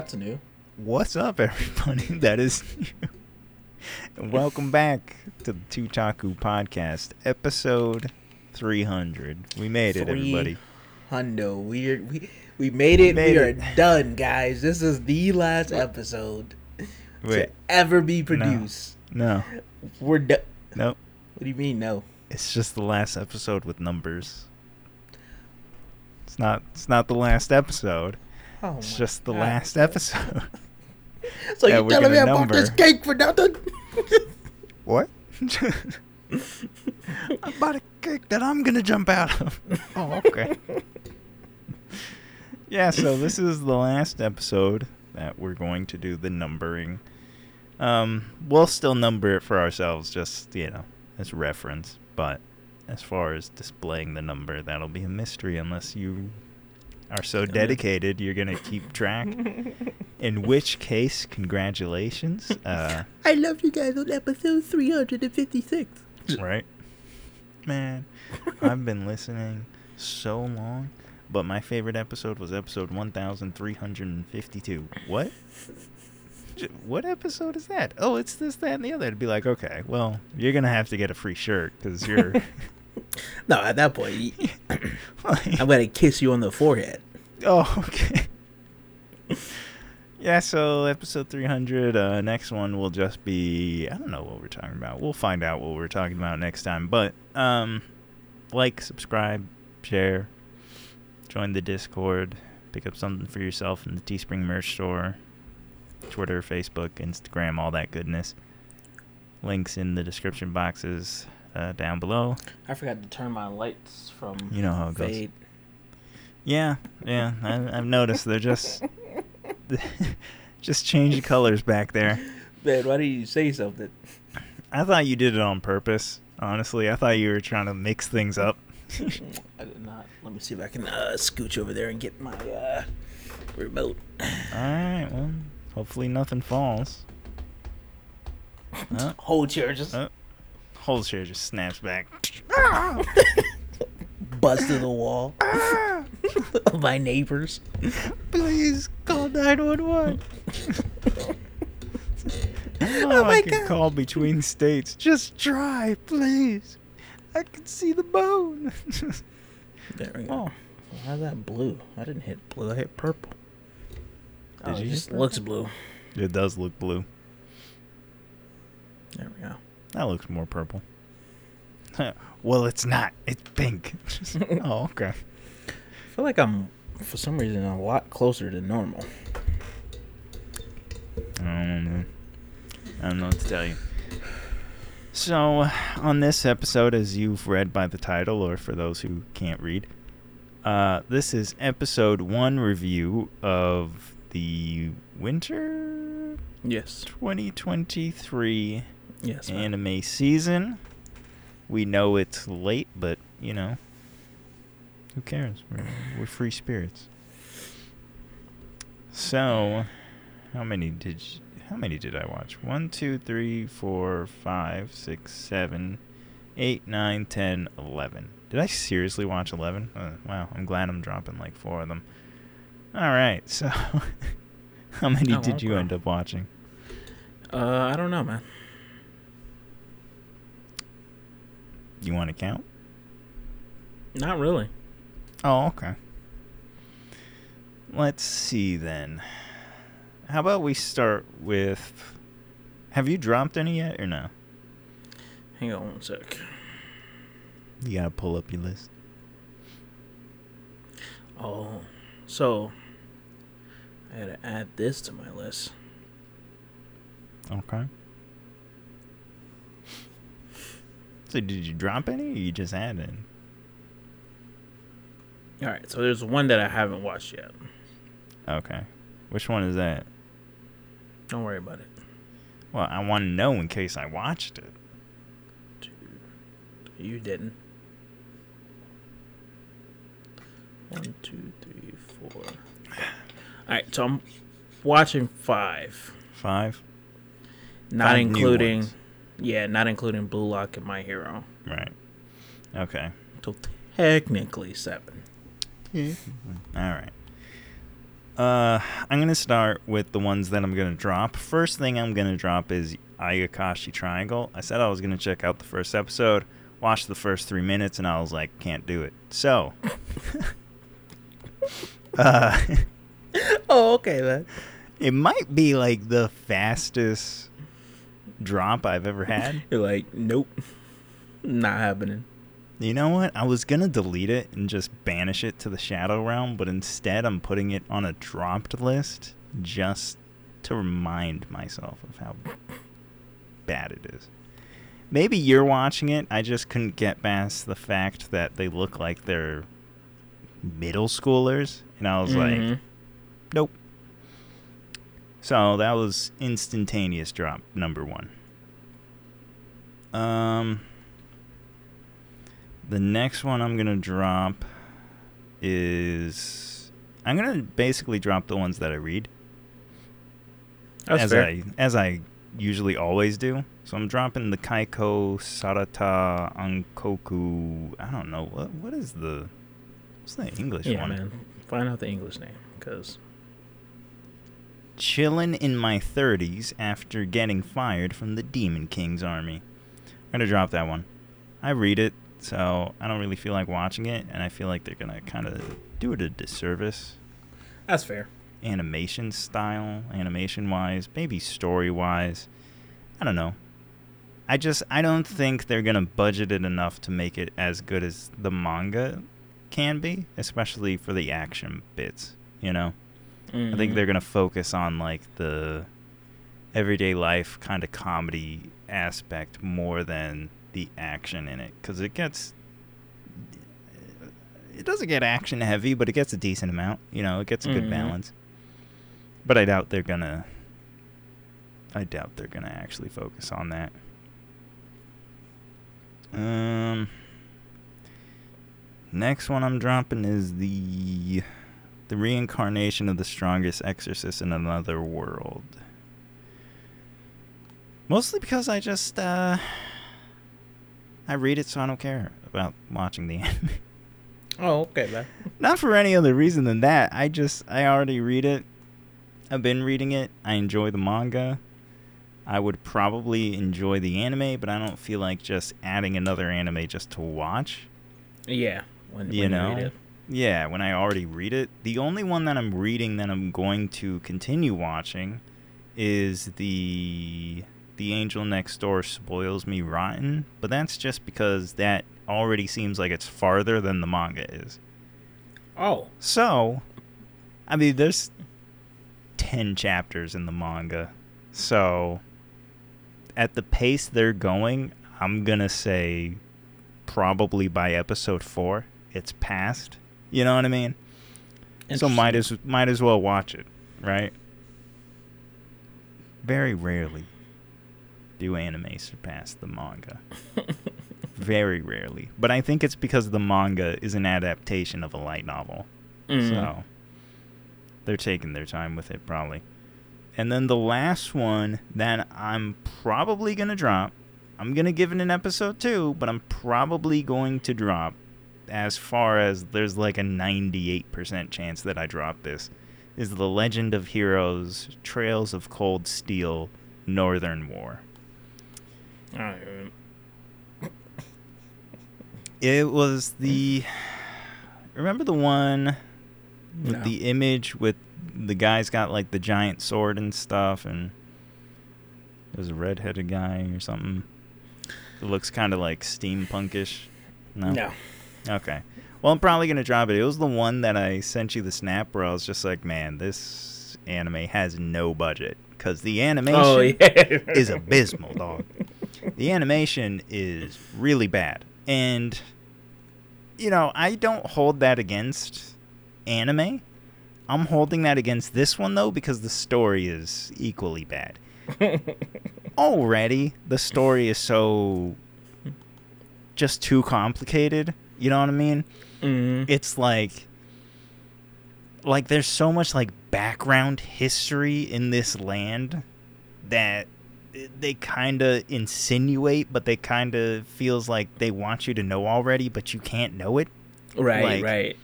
That's new. What's up, everybody? That is. Welcome back to the Two Taku Podcast, episode 300. We made it, everybody. Hundo, we are, we we made it. made we are it. done, guys. This is the last episode Wait, to ever be produced. no, We're done. no. What do you mean, no? It's just the last episode with numbers. It's not. It's not the last episode. Oh It's just the God. last episode. So you we're telling me I bought this cake for nothing? what? I bought a cake that I'm gonna jump out of. Oh, okay. yeah, so this is the last episode that we're going to do the numbering. Um, we'll still number it for ourselves, just you know, as reference. But as far as displaying the number, that'll be a mystery unless you are so dedicated you're gonna keep track. In which case, congratulations. Uh, I love you guys on episode 356. right? Man, I've been listening so long, but my favorite episode was episode 1352. What? What episode is that? Oh, it's this, that, and the other. It'd be like, okay, well, you're going to have to get a free shirt because you're. No, at that point, I'm gonna kiss you on the forehead. oh, okay. Yeah, so episode 300, uh, next one will just be, I don't know what we're talking about. We'll find out what we're talking about next time. But, um, like, subscribe, share, join the Discord, pick up something for yourself in the Teespring merch store, Twitter, Facebook, Instagram, all that goodness. Links in the description boxes uh, down below. I forgot to turn my lights from You know how it goes. Yeah, yeah, I, I've noticed they're just just change colors back there. Man, why didn't you say something? I thought you did it on purpose. Honestly, I thought you were trying to mix things up. I did not. Let me see if I can uh, scooch over there and get my uh, remote. All right, well, hopefully nothing falls. Uh, Whole chair just uh, whole chair just snaps back. bust through the wall of my neighbors. Please call nine one one. Oh my I can God. call between states. Just try, please. I can see the bone. There we go. oh, How's that blue? I didn't hit blue. I hit purple. Oh, Did oh, you It just looks blue. it does look blue. There we go. That looks more purple. well, it's not. It's pink. oh, okay. I feel like I'm, for some reason, a lot closer than normal. I don't know. I don't know what to tell you. So, on this episode, as you've read by the title, or for those who can't read, uh, this is episode one review of the winter Yes. 2023 Yes. man. anime season. We know it's late, but you know, who cares? We're, we're free spirits. So, how many did you, how many did I watch? One, two, three, four, five, six, seven, eight, nine, ten, eleven. Did I seriously watch eleven? Uh, wow, I'm glad I'm dropping like four of them. All right, so how many Oh, did you okay. end up watching? Uh, I don't know, man. You want to count? Not really. Oh, okay. Let's see then. How about we start with. Have you dropped any yet or no? Hang on one sec. You gotta pull up your list. Oh, so I gotta add this to my list. Okay. So did you drop any or you just added? All right, so there's one that I haven't watched yet. Okay. Which one is that? Don't worry about it. Well, I want to know in case I watched it. Two. You didn't. One, two, three, four. All right, so I'm watching five, Five? not Five including. Yeah, not including Blue Lock and My Hero. Right. Okay. So technically seven. Yeah. All right. Uh, I'm gonna start with the ones that I'm gonna drop. First thing I'm gonna drop is Ayakashi Triangle. I said I was gonna check out the first episode, watch the first three minutes, and I was like, can't do it. So, uh, Oh, okay, man. it might be like the fastest drop I've ever had. You're like, nope, not happening. You know what? I was gonna delete it and just banish it to the Shadow Realm, but instead I'm putting it on a dropped list just to remind myself of how bad it is. Maybe you're watching it. I just couldn't get past the fact that they look like they're middle schoolers, and I was like, Mhm. nope. So that was instantaneous drop number one. Um, the next one I'm gonna drop is I'm gonna basically drop the ones that I read that's as fair. I as I usually always do. So I'm dropping the Kaiko Sareta Ankoku. I don't know what what is the what's the English yeah, one? man. Find out the English name, cause chillin' in my 30s after getting fired from the Demon King's army. I'm gonna drop that one. I read it, so I don't really feel like watching it, and I feel like they're gonna kind of do it a disservice, that's fair. animation style, animation wise, maybe story wise. I don't know. I just I don't think they're gonna budget it enough to make it as good as the manga can be, especially for the action bits. You know. I think Mhm. they're gonna focus on like the everyday life kind of comedy aspect more than the action in it because it gets it doesn't get action heavy but it gets a decent amount you know it gets a good Mhm. balance but i doubt they're gonna i doubt they're gonna actually focus on that um next one i'm dropping is the the reincarnation of the strongest exorcist in another world. Mostly because I just uh I read it so I don't care about watching the anime. Oh, okay, man. Not for any other reason than that. I just I already read it. I've been reading it. I enjoy the manga. I would probably enjoy the anime, but I don't feel like just adding another anime just to watch. Yeah, when, You when know? read it. Yeah, when I already read it. The only one that I'm reading that I'm going to continue watching is the The Angel Next Door Spoils Me Rotten, but that's just because that already seems like it's farther than the manga is. Oh, So, I mean, there's 10 chapters in the manga. So, at the pace they're going, I'm going to say probably by episode 4 it's past. You know what I mean? So might as might as well watch it, right? Very rarely do anime surpass the manga. Very rarely. But I think it's because the manga is an adaptation of a light novel. Mm. So they're taking their time with it probably. And then the last one that I'm probably going to drop, I'm going to give it an episode 2, but I'm probably going to drop as far as there's like a 98% chance that I drop this is The Legend of Heroes Trails of Cold Steel Northern War. Alright, um, It was the remember the one with No. the image with the guy's got like the giant sword and stuff and there's a red-headed guy or something. It looks kind of like steampunkish. No. no. Okay. Well, I'm probably gonna drop it. It was the one that I sent you the snap where I was just like, man, this anime has no budget because the animation Oh yeah. is abysmal, dog. The animation is really bad. And you know, I don't hold that against anime. I'm holding that against this one though because the story is equally bad. Already, the story is so just too complicated. You know what I mean? Mhm. it's like like there's so much like background history in this land that they kind of insinuate but they kind of feels like they want you to know already but you can't know it Right, like- right.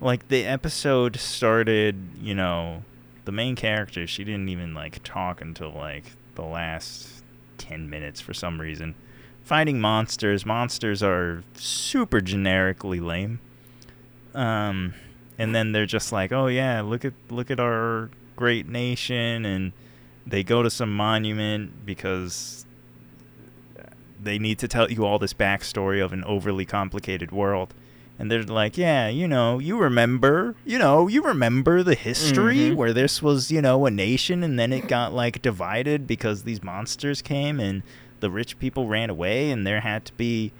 like the episode started, you know, the main character, she didn't even like talk until like the last 10 minutes for some reason. Fighting monsters, monsters are super generically lame. Um and then they're just like, "Oh yeah, look at look at our great nation," and they go to some monument because they need to tell you all this backstory of an overly complicated world. And they're like, yeah, you know, you remember, you know, you remember the history Mhm. where this was, you know, a nation and then it got like divided because these monsters came and the rich people ran away and there had to be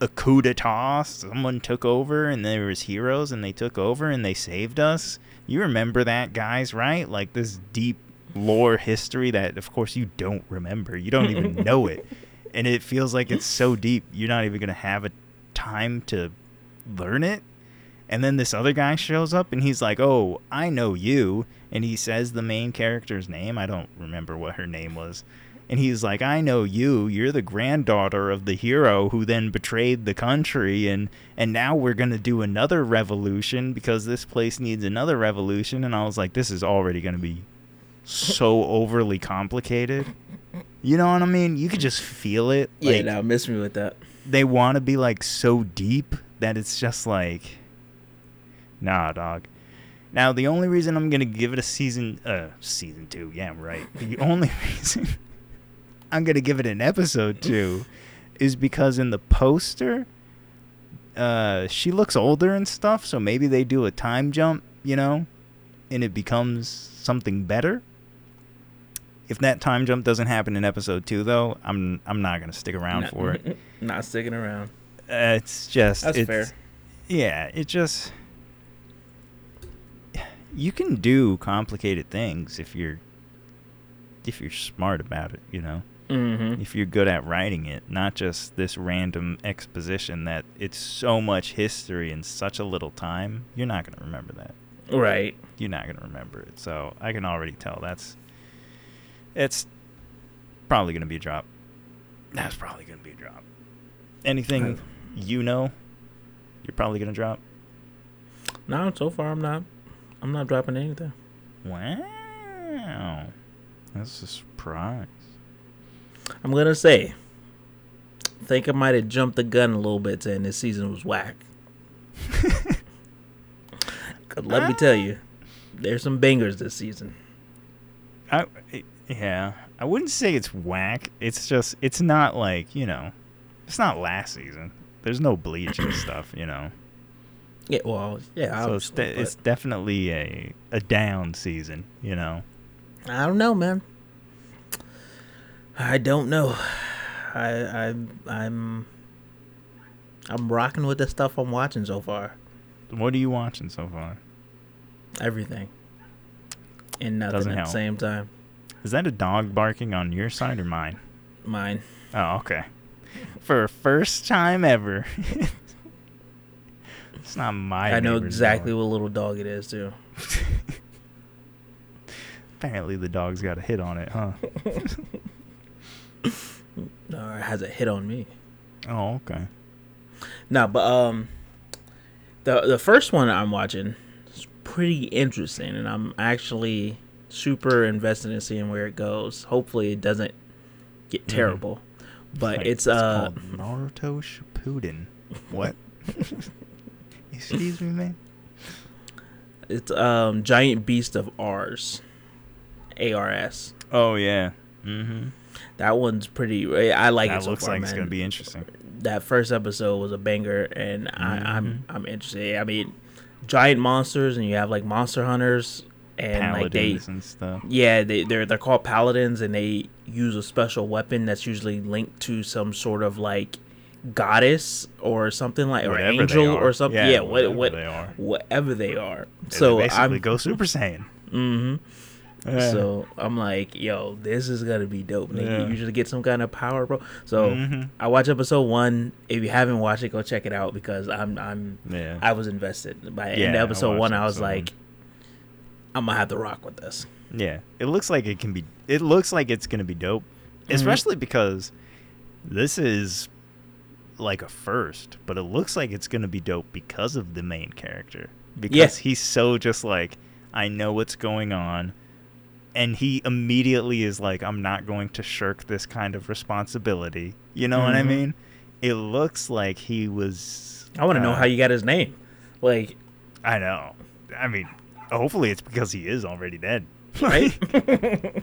a coup d'etat. Someone took over and there was heroes and they took over and they saved us. You remember that, guys, right? Like this deep lore history that, of course, you don't remember. You don't even know it. And it feels like it's so deep, you're not even going to have a time to learn it. And then this other guy shows up and he's like, Oh, I know you. And he says the main character's name. I don't remember what her name was. And he's like, I know you. You're the granddaughter of the hero who then betrayed the country. And, and now we're going to do another revolution because this place needs another revolution. And I was like, This is already going to be so overly complicated. You know what I mean? You could just feel it. Yeah, Like, now miss me with that. they want to be like so deep that it's just like nah dog now the only reason i'm gonna give it a season uh season two yeah right the only reason i'm gonna give it an episode two is because in the poster uh she looks older and stuff so maybe they do a time jump you know and it becomes something better if that time jump doesn't happen in episode two though i'm i'm not gonna stick around Not- for it Not sticking around. uh, it's just That's it's, fair. Yeah, it just you can do complicated things if you're if you're smart about it, you know. Mm-hmm. If you're good at writing it, not just this random exposition that it's so much history in such a little time, you're not going to remember that. Right. You're not going to remember it. So, I can already tell that's it's probably going to be a drop. That's probably going to be a drop. Anything you know you're probably going to drop? No, so far I'm not. I'm not dropping anything. Wow. That's a surprise. I'm gonna say. Think I might have jumped the gun a little bit saying this season was whack. let me tell you, there's some bangers this season. I, yeah. I wouldn't say it's whack. It's just, it's not like, you know, it's not last season. There's no bleach and stuff, you know. Yeah, well, yeah. so it's, de- it's definitely a, a down season, you know. I don't know, man. I don't know. I I I'm I'm rocking with the stuff I'm watching so far. What are you watching so far? Everything. And nothing Doesn't at the same time. Is that a dog barking on your side or mine? Mine. Oh, okay. For first time ever. it's not my I know exactly dog. what little dog it is too. Apparently the dog's got a hit on it, huh? Or it has a hit on me. Oh, okay. No, but um, the the first one I'm watching is pretty interesting, and I'm actually super invested in seeing where it goes. Hopefully, it doesn't get terrible. But Like, it's, uh, called Naruto Shippuden. What? Excuse me, man. it's um Giant Beast of Ours, ARS. Oh yeah. Mm-hmm. That one's pretty. I like it that so looks far, like it's gonna be interesting. that first episode was a banger, and I, Mhm. I'm I'm interested. I mean, giant monsters, and you have like monster hunters, and like they Paladins and stuff. Yeah, they they're they're called paladins, and they use a special weapon that's usually linked to some sort of like goddess or something like or Whatever they angel or something. Yeah, Yeah, whatever what they are. whatever they are. So basically I'm go Super Saiyan. hmm Yeah. so I'm like, yo, this is gonna be dope. They Yeah. usually get some kind of power, bro. So Mhm. I watch episode one. If you haven't watched it, go check it out because I'm I'm Yeah. I was invested. By the Yeah, end of episode watched one, I was episode like, I'm gonna have to rock with this. Yeah, it looks like it can be. It looks like it's gonna be dope, Mhm. especially because this is like a first, but it looks like it's gonna be dope because of the main character. because he's so just like I know what's going on and he immediately is like I'm not going to shirk this kind of responsibility. You know what I Mhm. mean? It looks like he was I want to know uh, how you got his name. Like, I know. I mean, hopefully it's because he is already dead. right?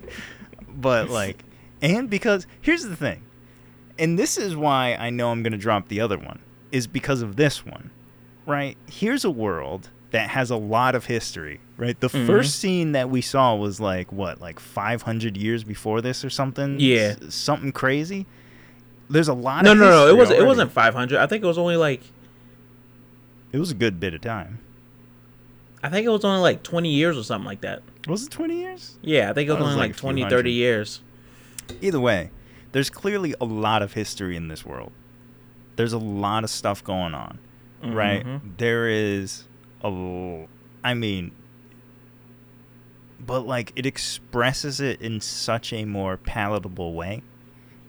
but like and because here's the thing and this is why i know i'm going to drop the other one is because of this one right here's a world that has a lot of history right the Mhm. first scene that we saw was like what like 500 years before this or something Yeah. S- something crazy there's a lot no, of no, no. It wasn't. It wasn't 500. I think it was only like. it was a good bit of time I think it was only like 20 years or something like that. was it 20 years Yeah, I think it was was only like like, a few 20, hundred. 30 years. either way, there's clearly a lot of history in this world. There's a lot of stuff going on, right? Mhm. There is l- I mean, but like it expresses it in such a more palatable way.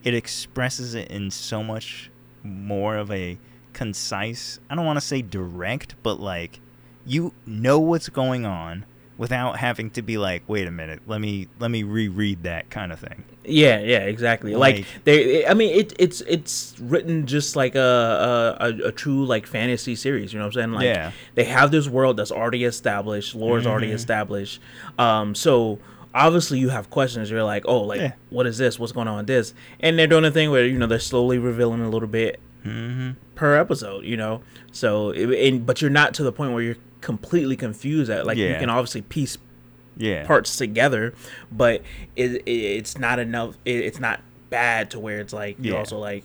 It expresses it in so much more of a concise, I don't want to say direct, but like you know what's going on without having to be like, wait a minute, let me let me reread that kind of thing. Yeah, yeah, exactly. Like, Like- they, I mean, it, it's it's written just like a, a a true like fantasy series. You know what I'm saying? Like, Yeah. they have this world that's already established, lore's already Mhm. established. Um, so obviously you have questions. You're like, oh, like Yeah. what is this? What's going on with this? And they're doing a thing where you know they're slowly revealing a little bit Mm-hmm. per episode. You know, so it, and but you're not to the point where you're completely confused at like you can obviously piece Yeah. parts together, but it, it it's not enough. It, it's not bad to where it's like you're also like,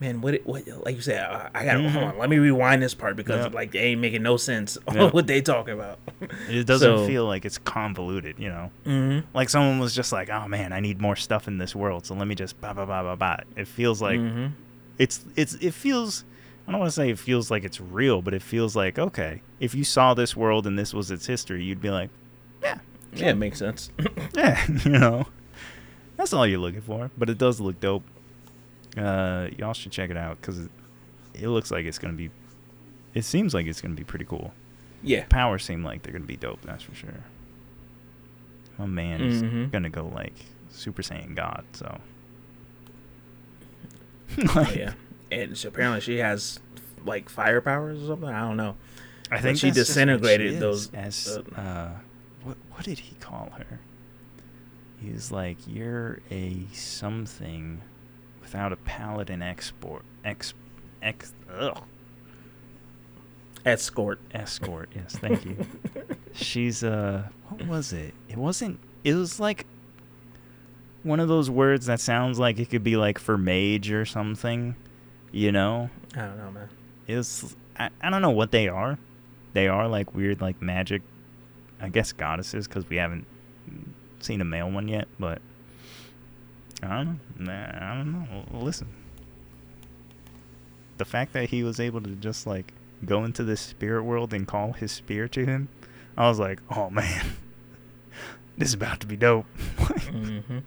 man, what what like you said, I, I gotta Mhm. hold on. Let me rewind this part because Yep. like they ain't making no sense Yep. what they talking about. It doesn't So- feel like it's convoluted, you know. mm-hmm. Like someone was just like, "Oh man, I need more stuff in this world, so let me just ba ba ba ba ba." It feels like mm-hmm. it's it's it feels. I don't want to say it feels like it's real, but it feels like okay. If you saw this world and this was its history, you'd be like, "Yeah, yeah, it makes sense. yeah," you know. That's all you're looking for, but it does look dope. Uh, y'all should check it out because it, it looks like it's gonna be. It seems like it's gonna be pretty cool. yeah, power seem like they're gonna be dope. That's for sure. My man is Mhm. gonna go like Super Saiyan God. So. oh, yeah. And she, apparently she has like fire powers or something. I don't know. I think she disintegrated she those- As uh, uh, what what did he call her? He was like, "You're a something without a paladin export ex ex ugh, Escort. escort." Yes, thank you. She's uh, what was it? It wasn't. It was like one of those words that sounds like it could be like for mage or something. You know, I don't know, man. is I, I don't know what they are. They are like weird like magic, I guess goddesses because we haven't seen a male one yet. But I don't know. I don't know. Listen, the fact that he was able to just like go into this spirit world and call his spear to him, I was like, oh man, this is about to be dope. hmm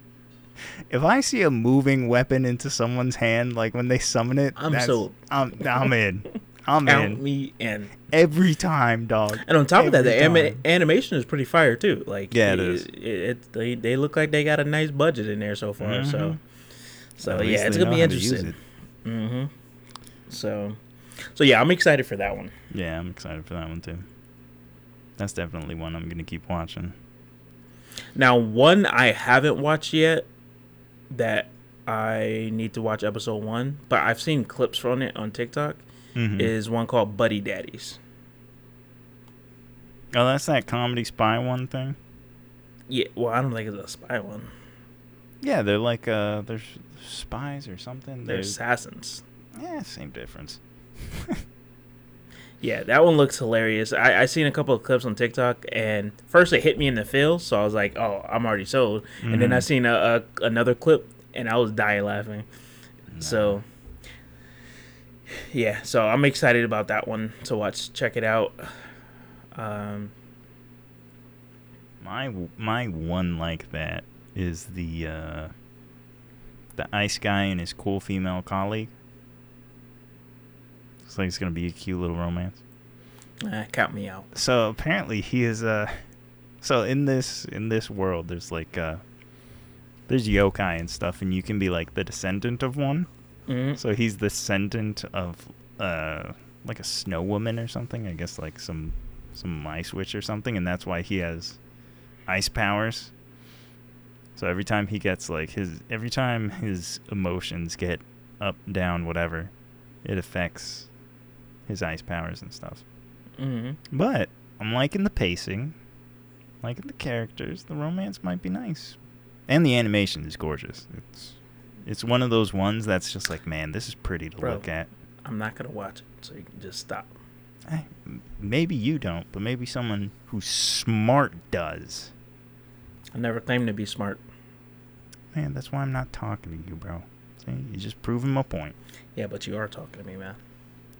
if I see a moving weapon into someone's hand, like when they summon it, I'm sold. I'm, I'm in. I'm Count in me in. every time, dog. And on top of that, the anima- animation is pretty fire too. Like Yeah, it is. It, it- they they look like they got a nice budget in there so far. So Mhm. so At yeah, it's gonna be interesting. Mm-hmm. So so yeah, I'm excited for that one. Yeah, I'm excited for that one too. That's definitely one I'm gonna keep watching. Now, one I haven't watched yet that I need to watch episode one, but I've seen clips from it on TikTok. Mhm. Is one called Buddy Daddies. oh, that's that comedy spy one thing. Yeah, well, I don't think it's a spy one. Yeah, they're like uh, they're spies or something. They're They're assassins. yeah, same difference. Yeah, that one looks hilarious. I I seen a couple of clips on TikTok, and first it hit me in the feels, so I was like, "Oh, I'm already sold." And then I Mhm. seen a, a another clip, and I was dying laughing. So, yeah, so I'm excited about that one to watch. Check it out. Um, My my one like that is the uh, the ice guy and his cool female colleague. Looks like it's gonna be a cute little romance. Eh, count me out. So apparently he is uh so in this in this world there's like uh there's yokai and stuff and you can be like the descendant of one. Mm-hmm. So he's the descendant of uh like a snow woman or something, I guess like some some ice witch or something, and that's why he has ice powers. So every time he gets like his every time his emotions get up, down, whatever, it affects his ice powers and stuff. Mm-hmm. But I'm liking the pacing, liking the characters. The romance might be nice, and the animation is gorgeous. It's it's one of those ones that's just like, man, this is pretty to Bro. look at. I'm not gonna watch it, so you can just stop. Eh, m- Maybe you don't, but maybe someone who's smart does. I never claimed to be smart. Man, that's why I'm not talking to you, bro. See, you're just proving my point. Yeah, but you are talking to me, man.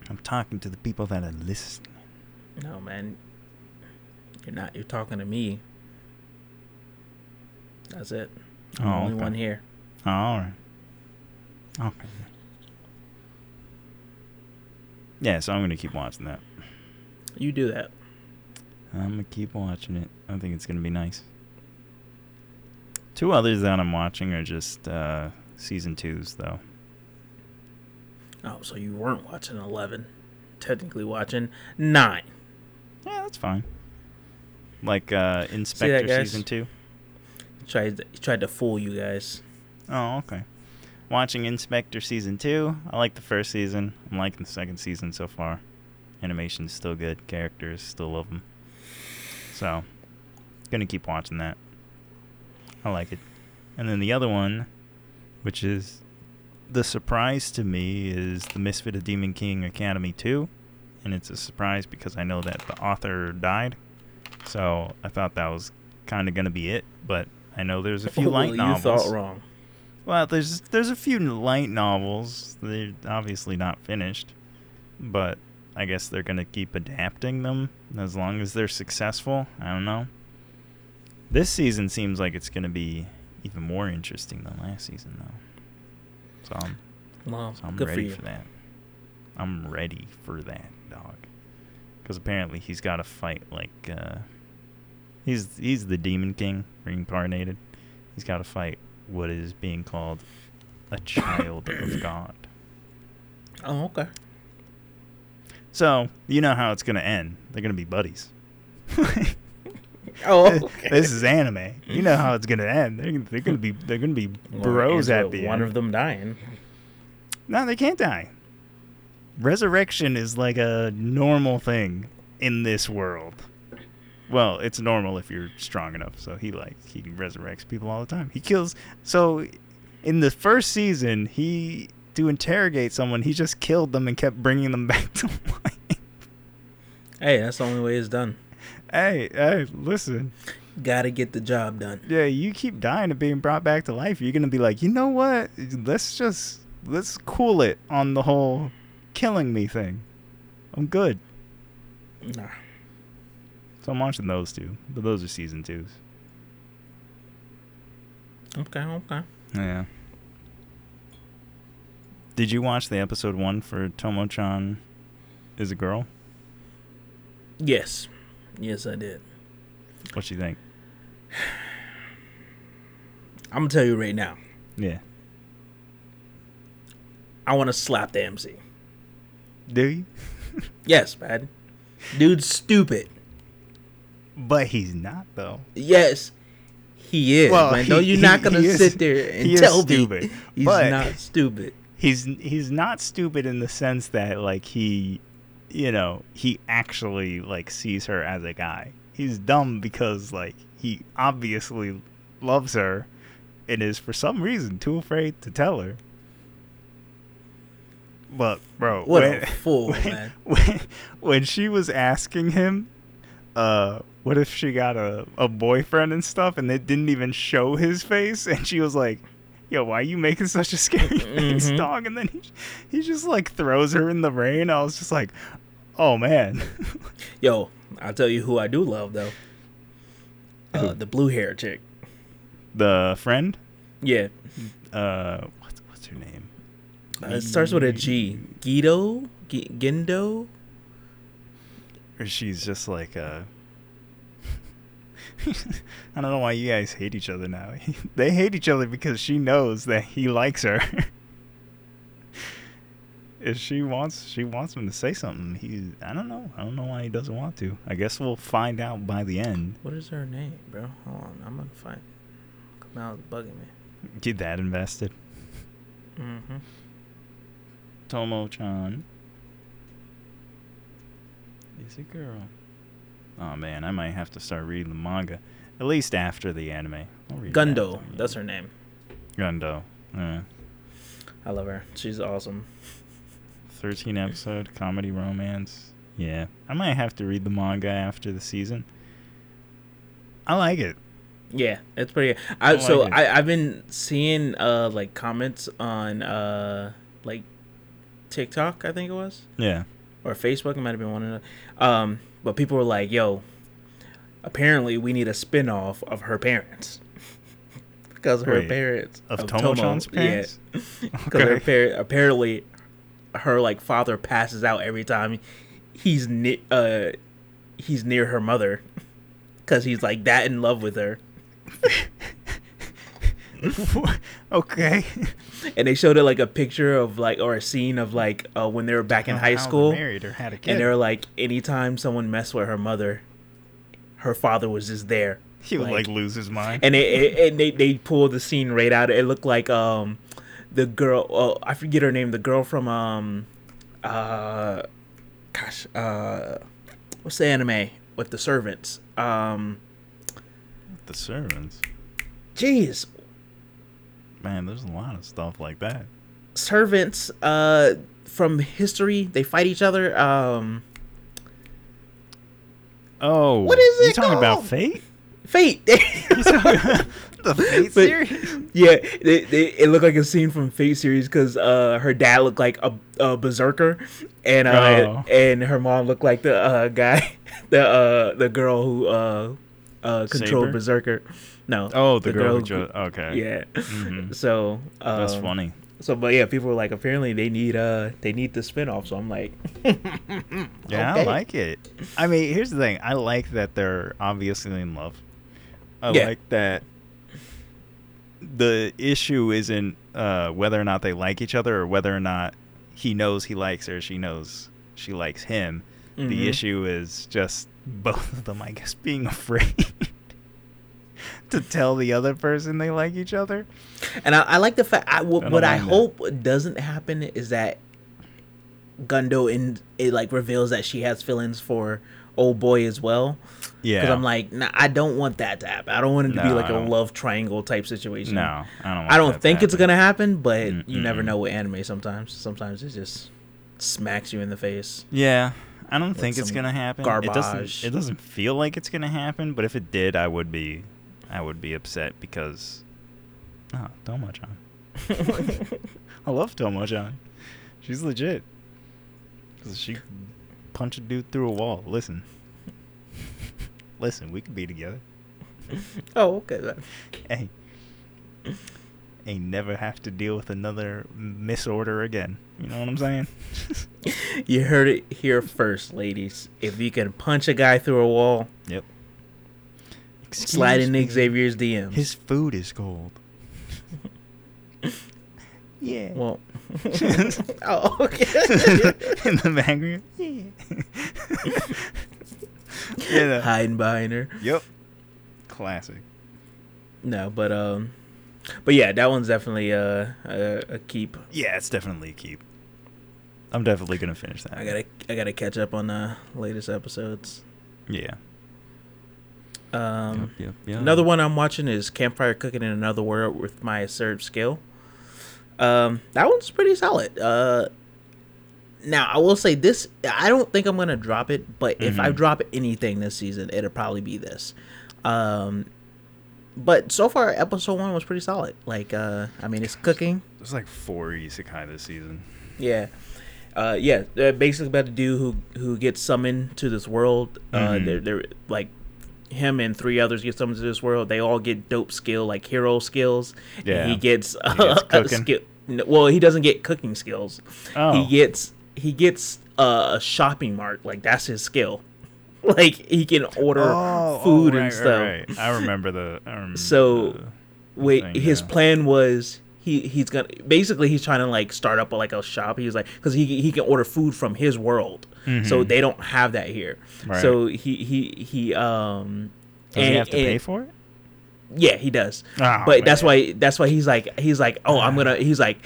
I'm talking to the people that are listening. No, man. You're not. You're talking to me. That's it. I'm the Oh, only okay. one here. Oh, all right. Okay. Yeah, so I'm gonna keep watching that. You do that. I'm gonna keep watching it. I think it's gonna be nice. Two others that I'm watching are just uh, season twos, though. Oh, so you weren't watching eleven. Technically watching nine. Yeah, that's fine. Like uh, In/Spectre guys? season two. He tried. He tried to fool you guys. Oh, okay. Watching In/Spectre season two. I like the first season. I'm liking the second season so far. Animation's still good. Characters still love them. So, gonna keep watching that. I like it. And then the other one, which is the surprise to me, is the Misfit of Demon King Academy 2. And it's a surprise because I know that the author died. So I thought that was kind of gonna be it. But I know there's a few oh, light you novels. thought wrong. Well, there's there's a few light novels. They're obviously not finished, but I guess they're gonna keep adapting them as long as they're successful. I don't know. This season seems like it's gonna be even more interesting than last season, though. So I'm Well, so I'm good for ready you. for, that. I'm ready for that, dog. Because apparently he's got to fight like uh, he's he's the Demon King reincarnated. He's got to fight what is being called a child of God. Oh, okay. So you know how it's gonna end. They're gonna be buddies. Oh, okay. this is anime. You know how it's gonna end. They're, they're gonna be they're gonna be Well, bros ends at with the one end. of them dying. No, they can't die. Resurrection is like a normal thing in this world. Well, it's normal if you're strong enough. So he like he resurrects people all the time. He kills. So in the first season, he to interrogate someone, he just killed them and kept bringing them back to life. Hey, that's the only way it's done. Hey, hey, listen. Gotta get the job done. Yeah, you keep dying and being brought back to life. You're gonna be like, you know what? Let's just let's cool it on the whole killing me thing. I'm good. Nah. So I'm watching those two. But those are season twos. Okay, okay. Yeah. Did you watch the episode one for Tomo-chan is a girl? Yes. Yes, I did. What you think? I'm gonna tell you right now. Yeah. I want to slap the MC. Do you? Yes, man. Dude's stupid. But he's not though. Yes, he is. Well, man. No, you're not gonna he is- sit there and he tell stupid, me he's not stupid. He's he's not stupid in the sense that like he you know, he actually like sees her as a guy. He's dumb because like he obviously loves her and is for some reason too afraid to tell her. But bro, What when, a fool, when, man. When, when she was asking him, uh, what if she got a, a boyfriend and stuff, and it didn't even show his face, and she was like, "Yo, why are you making such a scary face, Mhm. dog?" And then he he just like throws her in the rain. I was just like, "Oh man." Yo, I'll tell you who I do love though. Uh, the blue hair chick. the friend, Yeah, uh, what's what's her name? uh, it starts with a G. Guido, G- Gendo. or she's just like uh I don't know why you guys hate each other now. they hate each other because she knows that he likes her. if she wants she wants him to say something, he I don't know. I don't know why he doesn't want to. I guess we'll find out by the end. What is her name, bro? Hold on, I'm gonna find. Come out bugging me. Get that invested. Mm-hmm. Tomo-chan. Is a girl. Oh man, I might have to start reading the manga, at least after the anime. I'll read it Gundo, after, that's her name. Gundo. Yeah. I love her. She's awesome. 13 episode comedy romance. Yeah. I might have to read the manga after the season. I like it. Yeah, it's pretty. I, I so like. I I've been seeing uh like comments on uh like TikTok I think it was Yeah. or Facebook it might have been one of the um but people were like yo apparently we need a spin off of her parents because her Wait, parents Of, Tomo, Tomo-chan's parents? yeah because her par- apparently her like father passes out every time he's ne- uh he's near her mother because he's like that in love with her okay. and they showed it like a picture of like or a scene of like uh, when they were back in high school married or had a kid. and they were like anytime someone messed with her mother her father was just there he would like- like lose his mind. and it, it and they they pulled the scene right out it looked like um the girl oh i forget her name the girl from um uh gosh uh what's the anime with the servants um the servants. jeez Man, there's a lot of stuff like that. servants uh from history they fight each other um Oh, What is it? You talking about called? Fate? fate about the Fate But- series? yeah they, they, it looked like a scene from fate series because uh her dad looked like a, a berserker and uh Oh. and her mom looked like the uh guy the uh the girl who uh uh controlled Saber? berserker no Oh, the, The girl. girl who jo- okay. yeah Mhm. so um, That's funny. so but yeah people were like apparently they need uh they need the spin-off so i'm like Yeah, I like it. I mean, here's the thing. I like that they're obviously in love. I Yeah. like that the issue isn't uh, whether or not they like each other or whether or not he knows he likes her, she knows she likes him. Mhm. The issue is just both of them, I guess, being afraid to tell the other person they like each other. And I, I like the fact. I, what I what I that. hope doesn't happen is that Gundo in it like reveals that she has feelings for old boy as well. Yeah. Because I'm like, nah, I don't want that to happen. I don't want it to be like a love triangle type situation. no, I don't. Want I don't think it's gonna happen, but you never know with anime. Sometimes, sometimes it just smacks you in the face. Yeah, I don't think it's gonna happen. It garbage. doesn't. It doesn't feel like it's gonna happen. But if it did, I would be, I would be upset because, oh, Tomo-chan. I love Tomo-chan. She's legit. she punch a dude through a wall. Listen, listen, we could be together. oh, okay. Then. Hey, ain't never have to deal with another misorder again. You know what I'm saying? You heard it here first, ladies. If you can punch a guy through a wall, Yep. slide Excuse in me. Xavier's DMs. His food is cold. Yeah. well, oh, okay. In the background. Yeah. yeah. Hiding behind her. Yep. Classic. No, but um, but yeah, that one's definitely uh, a, a keep. Yeah, it's definitely a keep. I'm definitely gonna finish that. I gotta I gotta catch up on the latest episodes. Yeah. Um, yep, yep, another one I'm watching is Campfire Cooking in Another World with my Absurd skill. Um, that one's pretty solid. Uh, now I will say this: I don't think I'm gonna drop it, but if I Mhm. drop anything this season, it'll probably be this. Um, but so far, episode one was pretty solid. Like, uh, I mean, it's cooking. It's like four isekai this season. Yeah. Uh, yeah, they're basically about a dude who who gets summoned to this world. Uh, Mhm. they're, they're like him and three others get summoned to this world. They all get dope skill, like hero skills. Yeah. he gets, uh, gets a cooking. skill. Well, he doesn't get cooking skills. Oh. He gets he gets uh, a shopping mart. Like that's his skill. like he can order Oh, food oh, and stuff. right, right. I remember the. I remember So, the- Wait, thing, his yeah. plan was he he's gonna basically he's trying to like start up like a shop. He's like because he he can order food from his world, so Mhm. they don't have that here. Right. So he he he um. Does he have to and- pay for it? Yeah, he does. Oh, but that's why that's why he's like he's like oh I'm gonna he's like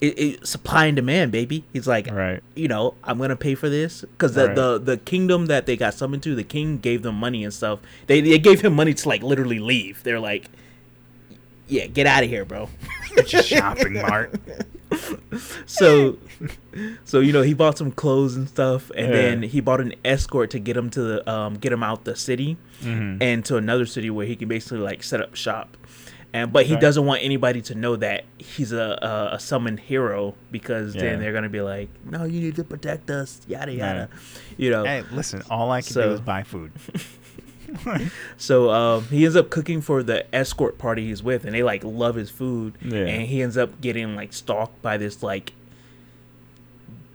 it, it, supply and demand baby. He's like Right. you know I'm gonna pay for this because the, Right. the the kingdom that they got summoned to the king gave them money and stuff. They they gave him money to like literally leave. They're like. Yeah, get out of here, bro. It's a shopping mart. so so you know he bought some clothes and stuff and Yeah. then he bought an escort to get him to the um get him out the city Mhm. and to another city where he can basically like set up shop and but he Okay. doesn't want anybody to know that he's a a, a summoned hero because Yeah. then they're gonna be like no you need to protect us yada Yeah. yada you know Hey, listen. All I can So- do is buy food. So um, he ends up cooking for the escort party he's with, and they like love his food. Yeah. And he ends up getting like stalked by this like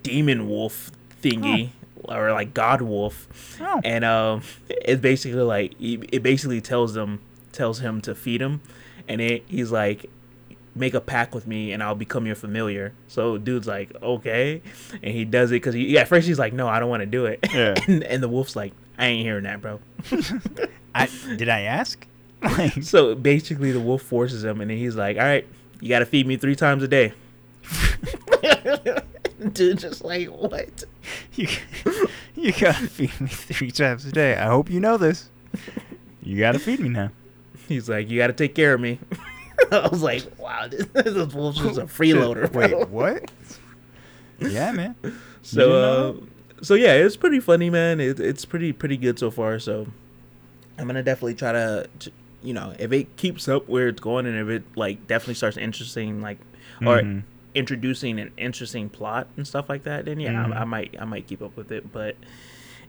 demon wolf thingy or like god wolf, Oh. and um, it's basically like it basically tells them tells him to feed him, and it, he's like. Make a pact with me, and I'll become your familiar. So, dude's like, okay, and he does it because he. Yeah, at first he's like, no, I don't want to do it. Yeah. and, and the wolf's like, I ain't hearing that, bro. I did I ask? So basically, the wolf forces him, and then he's like, "All right, you got to feed me three times a day." Dude, just like what? you you gotta feed me three times a day. I hope you know this. You gotta feed me now. He's like, "You got to take care of me." I was like, "Wow, this, this wolf's just a freeloader." bro." Wait, what? Yeah, man. So, uh, so yeah, it's pretty funny, man. It, it's pretty pretty good so far. So, I'm gonna definitely try to, to, you know, if it keeps up where it's going, and if it like definitely starts interesting, like, or Mhm. introducing an interesting plot and stuff like that, then yeah, Mhm. I, I might I might keep up with it. But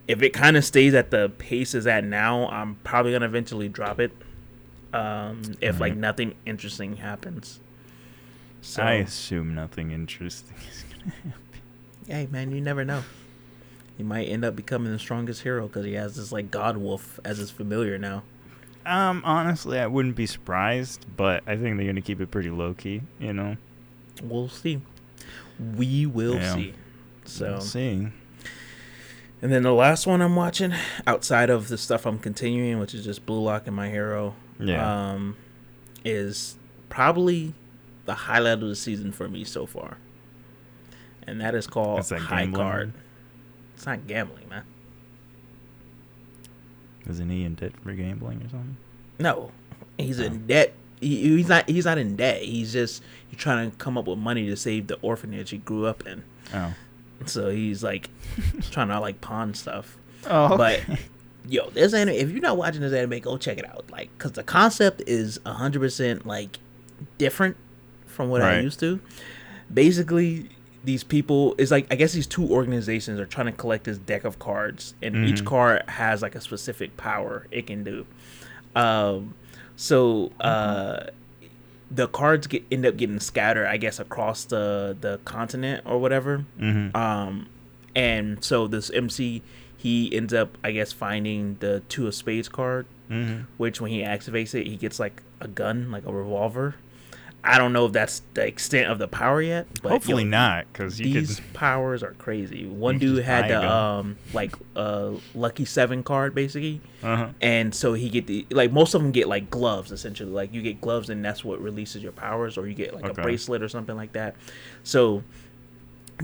if it kind of stays at the pace it's at now, I'm probably gonna eventually drop it. Um, if like nothing interesting happens. So, I assume nothing interesting is gonna happen. hey man, you never know. He might end up becoming the strongest hero because he has this like god wolf as his familiar now. Um, honestly, I wouldn't be surprised, but I think they're gonna keep it pretty low key. You know, We'll see. We will Yeah. see. So we'll see. And then the last one I'm watching, outside of the stuff I'm continuing, which is just Blue Lock and My Hero, Yeah. um, is probably the highlight of the season for me so far. And that is called High? Card. It's not gambling, man. Isn't he in debt for gambling or something? No, he's Oh. in debt. He, he's not. He's not in debt. He's just he's trying to come up with money to save the orphanage he grew up in. Oh. So he's like trying to like pawn stuff. Oh. But yo, this anime. If you're not watching this anime, go check it out. Like, cause the concept is hundred percent like different from what I used to. Basically, these people is like I guess these two organizations are trying to collect this deck of cards, and each Mhm. card has like a specific power it can do. Um, so uh, the cards get end up getting scattered, I guess, across the the continent or whatever. hmm Um, and so this MC he ends up, I guess, finding the two of spades card, hmm which when he activates it, he gets like a gun, like a revolver. I don't know if that's the extent of the power yet, but Hopefully yo, not, because These could. powers are crazy. One dude had the um like uh lucky seven card basically, Uh-huh. and so he get the like most of them get like gloves essentially. Like you get gloves and that's what releases your powers, or you get like Okay. a bracelet or something like that. So,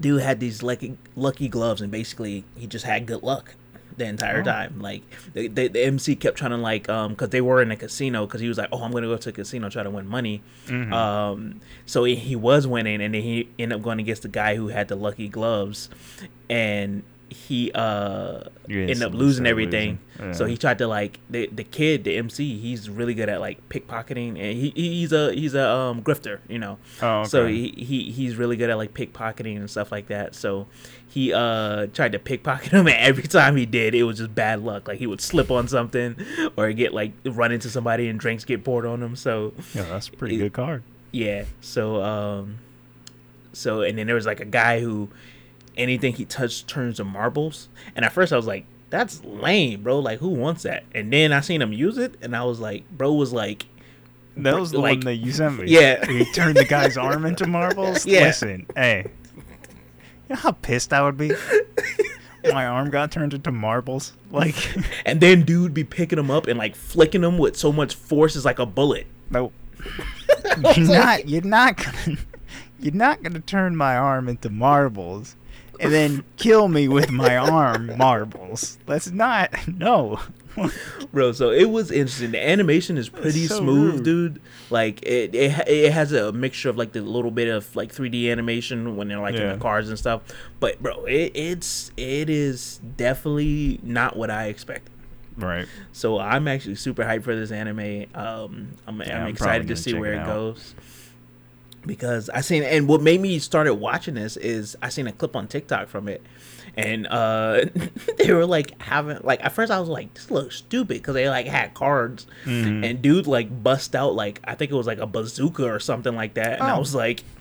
dude had these lucky lucky gloves, and basically he just had good luck the entire Oh. time. Like the, the, the MC kept trying to like um because they were in a casino because he was like, oh, I'm gonna go to a casino try to win money. Mhm. Um, so he, he was winning, and then he ended up going against the guy who had the lucky gloves, and he uh ended up losing everything. losing. So he tried to like the the kid, the MC. He's really good at like pickpocketing, and he he's a he's a um grifter, you know. Oh, okay. So he, he he's really good at like pickpocketing and stuff like that. So he uh tried to pickpocket him, and every time he did, it was just bad luck. Like he would slip on something, or get like run into somebody, and drinks get poured on him. So yeah, that's a pretty it- good card. yeah. So um so and then there was like a guy who anything he touched turns to marbles. And at first I was like, that's lame, bro. Like, who wants that? And then I seen him use it, and I was like, bro was like, That was the like- one that you sent me. Yeah. He turned the guy's arm into marbles. Yeah. Listen, hey. You know how pissed I would be? My arm got turned into marbles. Like, and then dude be picking him up and like flicking him with so much force is like a bullet. nope. You're not. You're not gonna. You're not gonna turn my arm into marbles, and then kill me with my arm marbles. That's not. No. bro. So it was interesting. The animation is pretty so smooth, rude. dude. Like it, it, it has a mixture of like the little bit of like 3D animation when they're like in the cars and stuff. But bro, it, it's it is definitely not what I expected. Right. So I'm actually super hyped for this anime. Um, I'm, Yeah, I'm I'm excited to see where it it out. goes. Because I seen and what made me started watching this is I seen a clip on TikTok from it, and uh, they were like having like at first I was like this looks stupid because they like had cards, Mhm. and dude like bust out like I think it was like a bazooka or something like that, and I Oh. was like.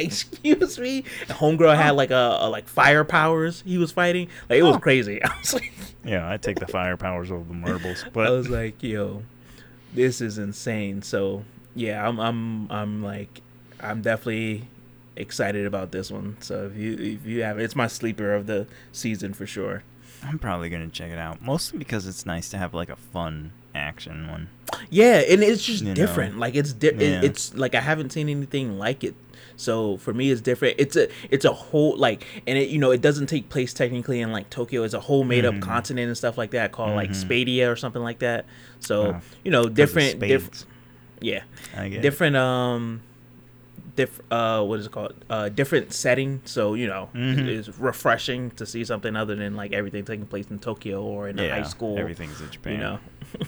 Excuse me. And homegirl had like a, a like fire powers he was fighting. Like it was Oh. crazy. I was like, Yeah, I take the fire powers over the marbles, But I was like, yo, this is insane. So yeah, I'm I'm I'm like I'm definitely excited about this one. So if you if you have it's my sleeper of the season for sure. I'm probably gonna check it out. Mostly because it's nice to have like a fun action one. Yeah, and it's just You know. different. Like it's di- it- Yeah. it's like I haven't seen anything like it. So for me, it's different. It's a it's a whole like, and it you know it doesn't take place technically in like Tokyo. It's a whole made up Mhm. continent and stuff like that called like Mhm. Spadia or something like that. So Wow. you know different different yeah I get it. different um diff uh what is it called uh different setting so you know Mhm. it's refreshing to see something other than like everything taking place in tokyo or in a Yeah, high school Everything's in Japan. you know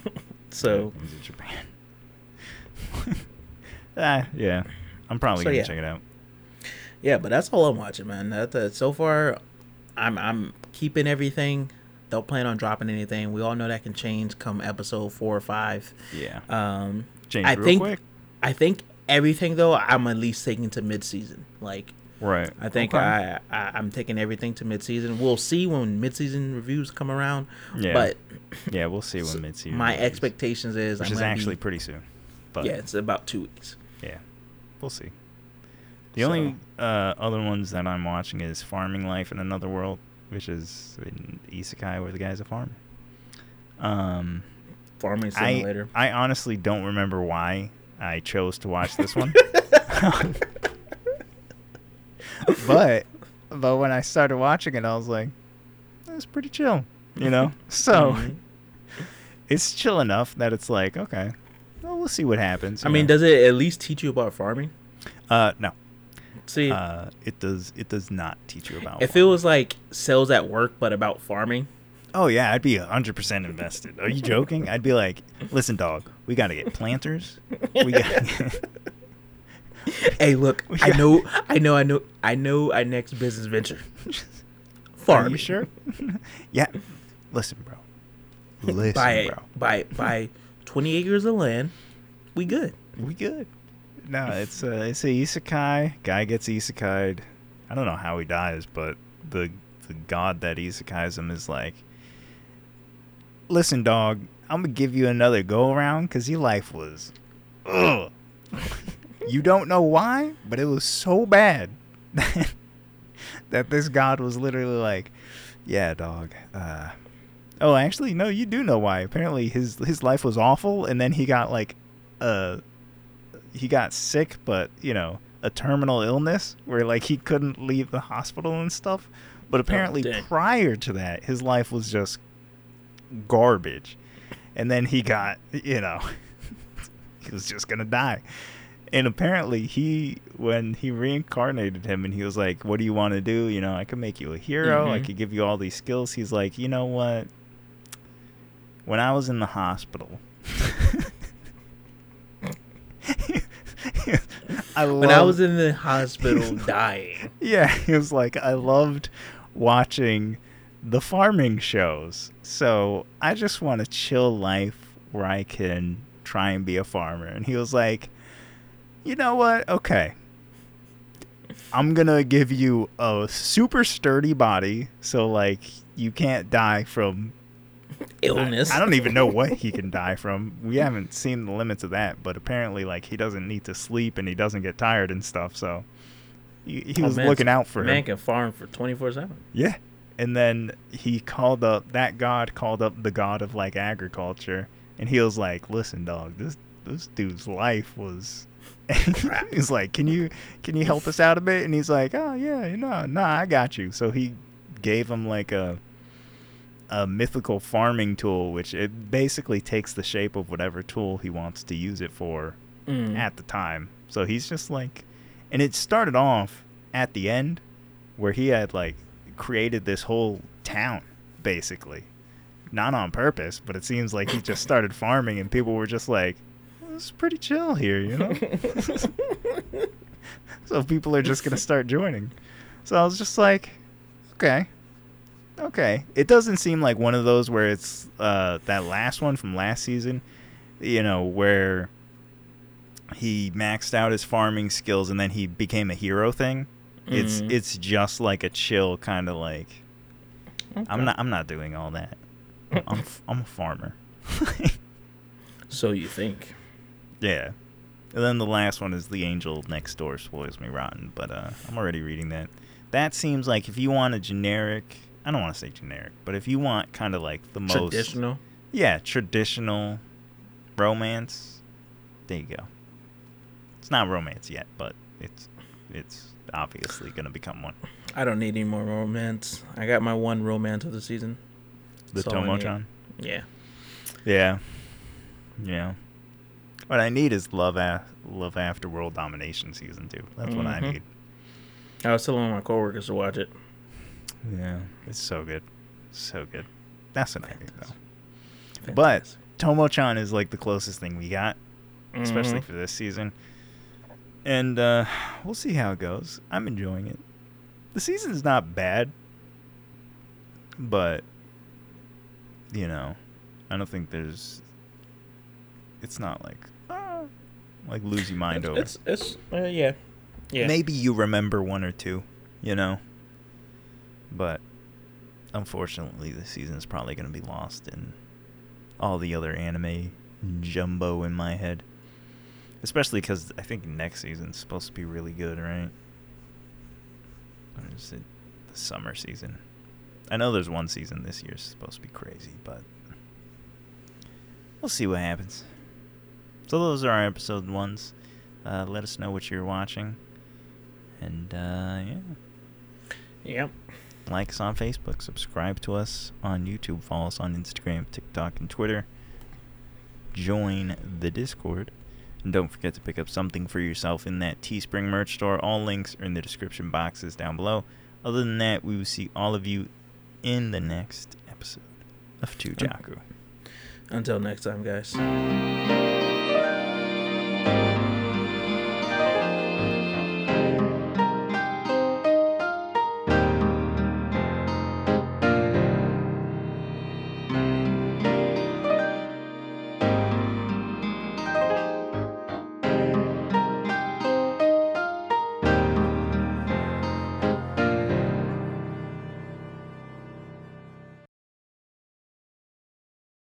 so Everything's in Japan. ah, yeah. I'm probably So, gonna yeah. check it out. yeah but that's all i'm watching man that, that so far i'm i'm keeping everything don't plan on dropping anything we all know that can change come episode four or five Yeah. um Change I real think- quick. i think everything though i'm at least taking to mid-season like Right. I think Okay. I, I I'm taking everything to midseason. We'll see when midseason reviews come around. Yeah. But yeah, we'll see when mid season. my expectations is which I'm is actually be, pretty soon. But yeah, it's about two weeks. Yeah, we'll see. The only uh, other ones that I'm watching is Farming Life in Another World, which is in Isekai where the guy's a farmer. Um, Farming I simulator. I honestly don't remember why I chose to watch this one. but but when I started watching it, I was like, it's pretty chill, you know. So Mhm. it's chill enough that it's like, okay, well, we'll see what happens. I you mean, know. does it at least teach you about farming? uh no, See, uh, it does it does not teach you about. if it was like Cells at Work but about farming, Oh yeah, I'd be hundred percent invested. Are you joking? I'd be like, listen, dog, we got to get planters. We gotta get... hey, look, I know, I know, I know, I know. Our next business venture, Are farming. you sure? yeah. Listen, bro. Listen, Buy bro. buy buy twenty acres of land. We good. We good. No, it's uh, it's a isekai. Guy gets isekai'd. I don't know how he dies, but the the god that isekais him is like, listen, dog, I'm gonna give you another go around because your life was, ugh. you don't know why, but it was so bad that, that this god was literally like, yeah, dog. Uh, oh, actually, no, you do know why. Apparently, his his life was awful, and then he got like, uh, he got sick, but you know, a terminal illness where like he couldn't leave the hospital and stuff. But apparently, dang. prior to that, his life was just garbage, and then he got, you know, he was just gonna die. And apparently, he when he reincarnated him, and he was like, "What do you want to do? You know, I could make you a hero. I Mhm. could give you all these skills." He's like, "You know what? When I was in the hospital." I When I was in the hospital dying, yeah, he was like, I loved watching the farming shows. So I just want a chill life where I can try and be a farmer. And he was like, you know what? Okay. I'm gonna give you a super sturdy body, so like you can't die from Illness. I, I don't even know what he can die from. We haven't seen the limits of that, but apparently, like he doesn't need to sleep and he doesn't get tired and stuff. So he, he Oh, was man, looking out for Man him. can farm for twenty four seven. Yeah. And then he called up that god called up the god of like agriculture and he was like, "Listen, dog, this this dude's life was He's like, "Can you can you help us out a bit?" And he's like, "Oh, yeah, no, no, I got you." So he gave him like a a mythical farming tool which it basically takes the shape of whatever tool he wants to use it for Mm. at the time. So he's just like, and it started off at the end where he had like created this whole town basically, not on purpose, but it seems like he just started farming and people were just like, "It's pretty chill here," you know. so people are just gonna start joining. So I was just like, okay. Okay. It doesn't seem like one of those where it's uh, that last one from last season, you know, where he maxed out his farming skills and then he became a hero thing. It's Mhm. it's just like a chill kind of like I'm not I'm not doing all that. I'm f- I'm a farmer. So you think? yeah. And then the last one is the angel next door spoils me rotten, but uh, I'm already reading that. That seems like if you want a generic, I don't want to say generic, but if you want kind of like the most Traditional. yeah, traditional romance, there you go. It's not romance yet, but it's it's obviously going to become one. I don't need any more romance. I got my one romance of the season. The all Tomo-chan. Yeah. Yeah. Yeah. What I need is love a- love after world domination season 2. That's what I Mhm. need. I was telling my coworkers to watch it. Yeah, it's so good. So good. That's what I need though. But. Tomo-chan is like the closest thing we got, especially Mhm. for this season. And uh, we'll see how it goes. I'm enjoying it. The season's not bad, but you know, I don't think there's. It's not like ah, like lose your mind over. It's it's, it's uh, yeah. Yeah. Maybe you remember one or two, you know. But unfortunately, the season's probably going to be lost in all the other anime jumbo in my head. Especially because I think next season's supposed to be really good, right? Or is it the summer season? I know there's one season this year's supposed to be crazy, but we'll see what happens. So those are our episode ones. Uh, let us know what you're watching. And uh, yeah, Yep. like us on Facebook, subscribe to us on YouTube, follow us on Instagram, TikTok, and Twitter. Join the Discord. And don't forget to pick up something for yourself in that Teespring merch store. All links are in the description boxes down below. Other than that, we will see all of you in the next episode of Chujaku. Until next time, guys.